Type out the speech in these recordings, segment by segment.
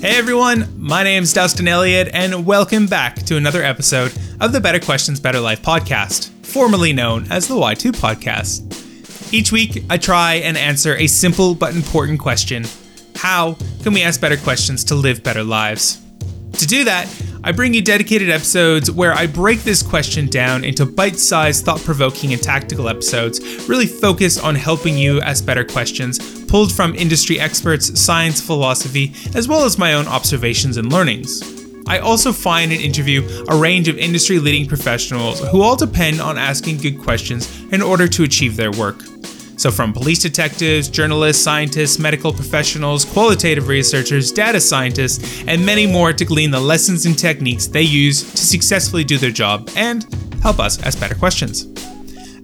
Hey everyone, my name's Dustin Elliott, and welcome back to another episode of the Better Questions, Better Life podcast, formerly known as the Y2 podcast. Each week, I try and answer a simple but important question How can we ask better questions to live better lives? To do that, I bring you dedicated episodes where I break this question down into bite sized, thought provoking, and tactical episodes, really focused on helping you ask better questions, pulled from industry experts, science, philosophy, as well as my own observations and learnings. I also find and interview a range of industry leading professionals who all depend on asking good questions in order to achieve their work. So, from police detectives, journalists, scientists, medical professionals, qualitative researchers, data scientists, and many more to glean the lessons and techniques they use to successfully do their job and help us ask better questions.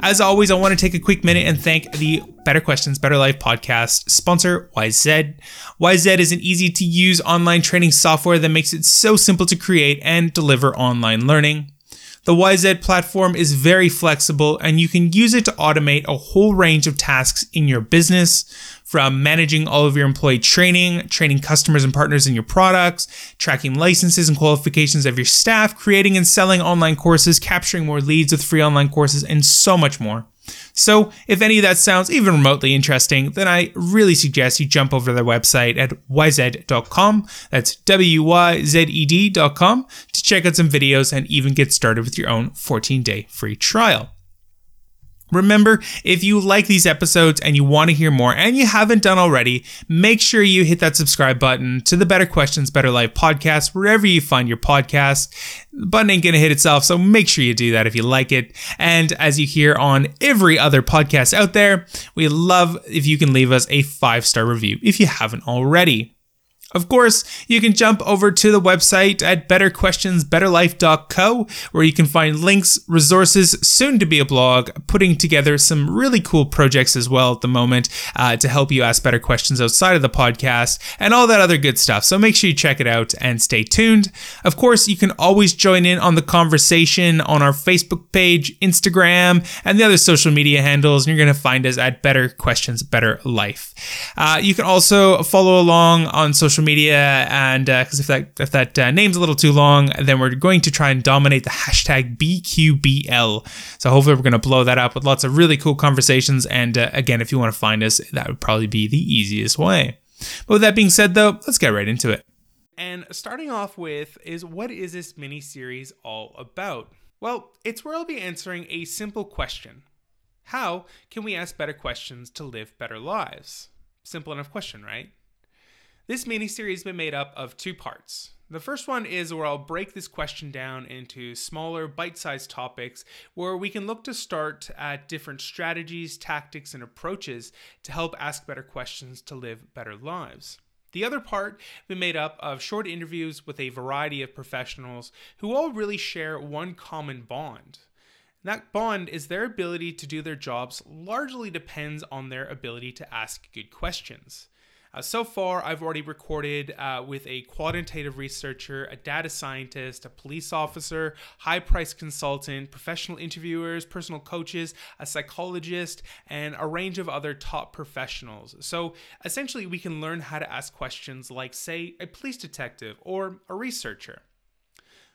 As always, I want to take a quick minute and thank the Better Questions, Better Life podcast sponsor, Wyzed. Wyzed is an easy to use online training software that makes it so simple to create and deliver online learning. The Wyzed platform is very flexible and you can use it to automate a whole range of tasks in your business from managing all of your employee training, training customers and partners in your products, tracking licenses and qualifications of your staff, creating and selling online courses, capturing more leads with free online courses, and so much more. So, if any of that sounds even remotely interesting, then I really suggest you jump over to their website at wyzed.com. That's W Y Z E D.com to check out some videos and even get started with your own 14 day free trial. Remember, if you like these episodes and you want to hear more and you haven't done already, make sure you hit that subscribe button to the Better Questions, Better Life podcast, wherever you find your podcast. The button ain't going to hit itself, so make sure you do that if you like it. And as you hear on every other podcast out there, we love if you can leave us a five star review if you haven't already. Of course, you can jump over to the website at betterquestionsbetterlife.co where you can find links, resources, soon to be a blog, putting together some really cool projects as well at the moment uh, to help you ask better questions outside of the podcast and all that other good stuff. So make sure you check it out and stay tuned. Of course, you can always join in on the conversation on our Facebook page, Instagram, and the other social media handles, and you're going to find us at Better Questions Better Life. Uh, you can also follow along on social social media, and because uh, if that if that uh, name's a little too long, then we're going to try and dominate the hashtag BQBL. So hopefully we're going to blow that up with lots of really cool conversations. And uh, again, if you want to find us, that would probably be the easiest way. But with that being said, though, let's get right into it. And starting off with is what is this mini series all about? Well, it's where I'll be answering a simple question. How can we ask better questions to live better lives? Simple enough question, right? This mini-series has been made up of two parts. The first one is where I'll break this question down into smaller, bite sized topics where we can look to start at different strategies, tactics, and approaches to help ask better questions to live better lives. The other part been made up of short interviews with a variety of professionals who all really share one common bond. That bond is their ability to do their jobs largely depends on their ability to ask good questions. Uh, so far, I've already recorded uh, with a quantitative researcher, a data scientist, a police officer, high price consultant, professional interviewers, personal coaches, a psychologist, and a range of other top professionals. So essentially, we can learn how to ask questions like, say, a police detective or a researcher.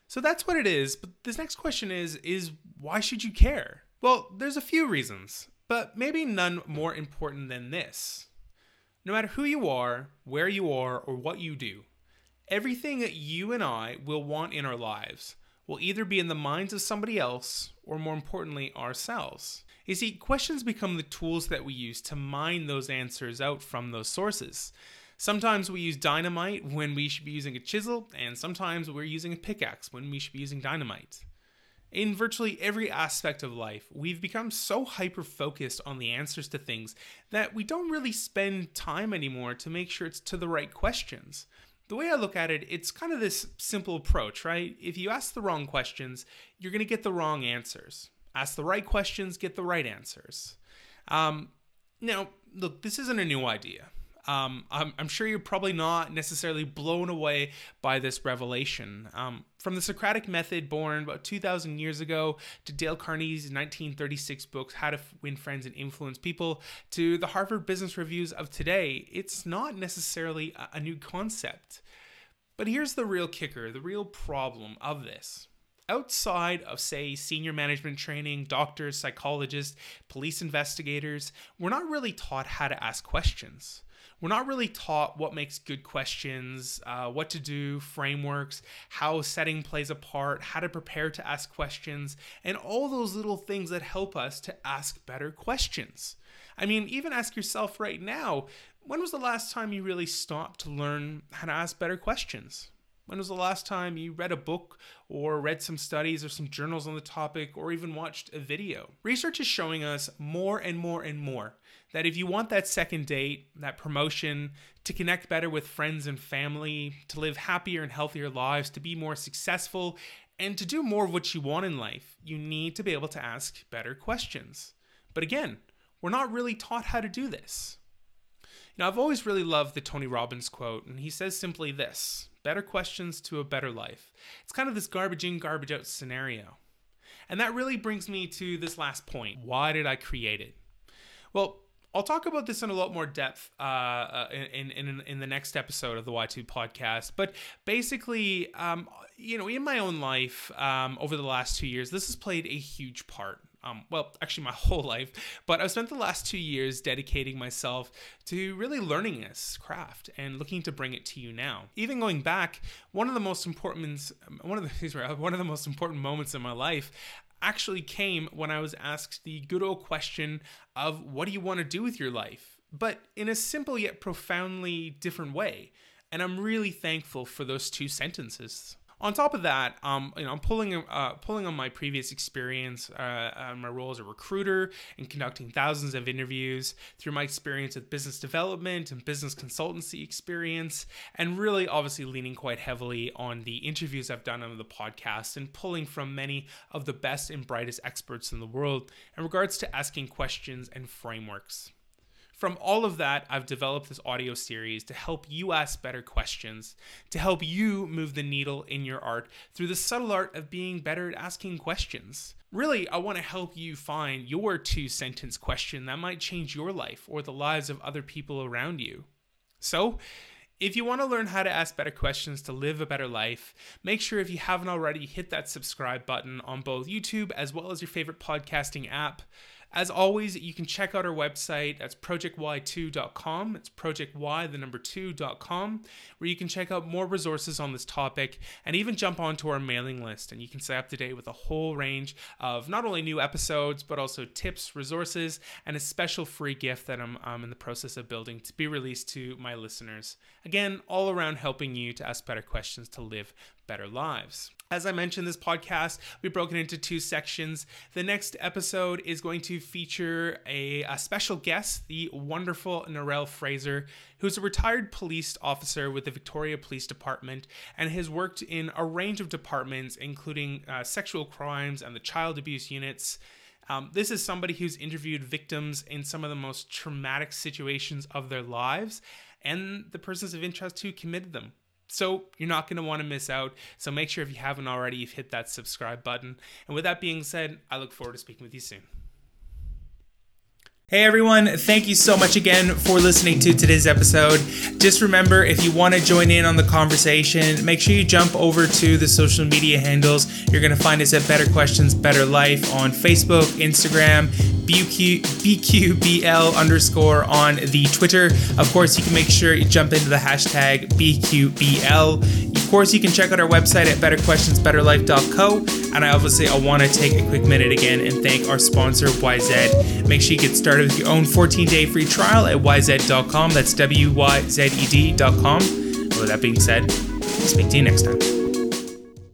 So that's what it is. But this next question is is why should you care? Well, there's a few reasons, but maybe none more important than this. No matter who you are, where you are, or what you do, everything that you and I will want in our lives will either be in the minds of somebody else or, more importantly, ourselves. You see, questions become the tools that we use to mine those answers out from those sources. Sometimes we use dynamite when we should be using a chisel, and sometimes we're using a pickaxe when we should be using dynamite. In virtually every aspect of life, we've become so hyper focused on the answers to things that we don't really spend time anymore to make sure it's to the right questions. The way I look at it, it's kind of this simple approach, right? If you ask the wrong questions, you're going to get the wrong answers. Ask the right questions, get the right answers. Um, now, look, this isn't a new idea. Um, I'm, I'm, sure you're probably not necessarily blown away by this revelation. Um, from the Socratic method, born about 2,000 years ago, to Dale Carnegie's 1936 book, How to Win Friends and Influence People, to the Harvard Business Reviews of today, it's not necessarily a, a new concept. But here's the real kicker, the real problem of this. Outside of, say, senior management training, doctors, psychologists, police investigators, we're not really taught how to ask questions we're not really taught what makes good questions, uh, what to do, frameworks, how setting plays a part, how to prepare to ask questions, and all those little things that help us to ask better questions. I mean, even ask yourself right now when was the last time you really stopped to learn how to ask better questions? When was the last time you read a book or read some studies or some journals on the topic or even watched a video? Research is showing us more and more and more that if you want that second date, that promotion, to connect better with friends and family, to live happier and healthier lives, to be more successful, and to do more of what you want in life, you need to be able to ask better questions. But again, we're not really taught how to do this. You know, I've always really loved the Tony Robbins quote, and he says simply this better questions to a better life. It's kind of this garbage in, garbage out scenario. And that really brings me to this last point. Why did I create it? Well, I'll talk about this in a lot more depth uh, uh in, in in the next episode of the Y2 podcast. But basically, um, you know, in my own life um, over the last two years, this has played a huge part. Um, well, actually, my whole life, but I've spent the last two years dedicating myself to really learning this craft and looking to bring it to you now. Even going back, one of the most important one of the one of the most important moments in my life actually came when I was asked the good old question of what do you want to do with your life? But in a simple yet profoundly different way. And I'm really thankful for those two sentences. On top of that, um, you know, I'm pulling uh, pulling on my previous experience, uh, uh, my role as a recruiter and conducting thousands of interviews through my experience with business development and business consultancy experience, and really obviously leaning quite heavily on the interviews I've done on the podcast and pulling from many of the best and brightest experts in the world in regards to asking questions and frameworks. From all of that, I've developed this audio series to help you ask better questions, to help you move the needle in your art through the subtle art of being better at asking questions. Really, I want to help you find your two sentence question that might change your life or the lives of other people around you. So, if you want to learn how to ask better questions to live a better life, make sure if you haven't already, hit that subscribe button on both YouTube as well as your favorite podcasting app. As always, you can check out our website. That's projecty2.com. It's projecty, the number 2.com, where you can check out more resources on this topic and even jump onto our mailing list. And you can stay up to date with a whole range of not only new episodes, but also tips, resources, and a special free gift that I'm um, in the process of building to be released to my listeners. Again, all around helping you to ask better questions to live better lives. As I mentioned, this podcast we broken into two sections. The next episode is going to feature a, a special guest, the wonderful Narelle Fraser, who's a retired police officer with the Victoria Police Department and has worked in a range of departments, including uh, sexual crimes and the child abuse units. Um, this is somebody who's interviewed victims in some of the most traumatic situations of their lives and the persons of interest who committed them. So you're not going to want to miss out. So make sure if you haven't already, you've hit that subscribe button. And with that being said, I look forward to speaking with you soon. Hey everyone, thank you so much again for listening to today's episode. Just remember if you want to join in on the conversation, make sure you jump over to the social media handles. You're going to find us at Better Questions, Better Life on Facebook, Instagram, BQ, BQBL underscore on the Twitter. Of course, you can make sure you jump into the hashtag BQBL. Course, you can check out our website at betterquestionsbetterlife.co. And I obviously I want to take a quick minute again and thank our sponsor, Wyzed. Make sure you get started with your own 14 day free trial at wyzed.com. That's W Y Z E D.com. With that being said, speak to you next time.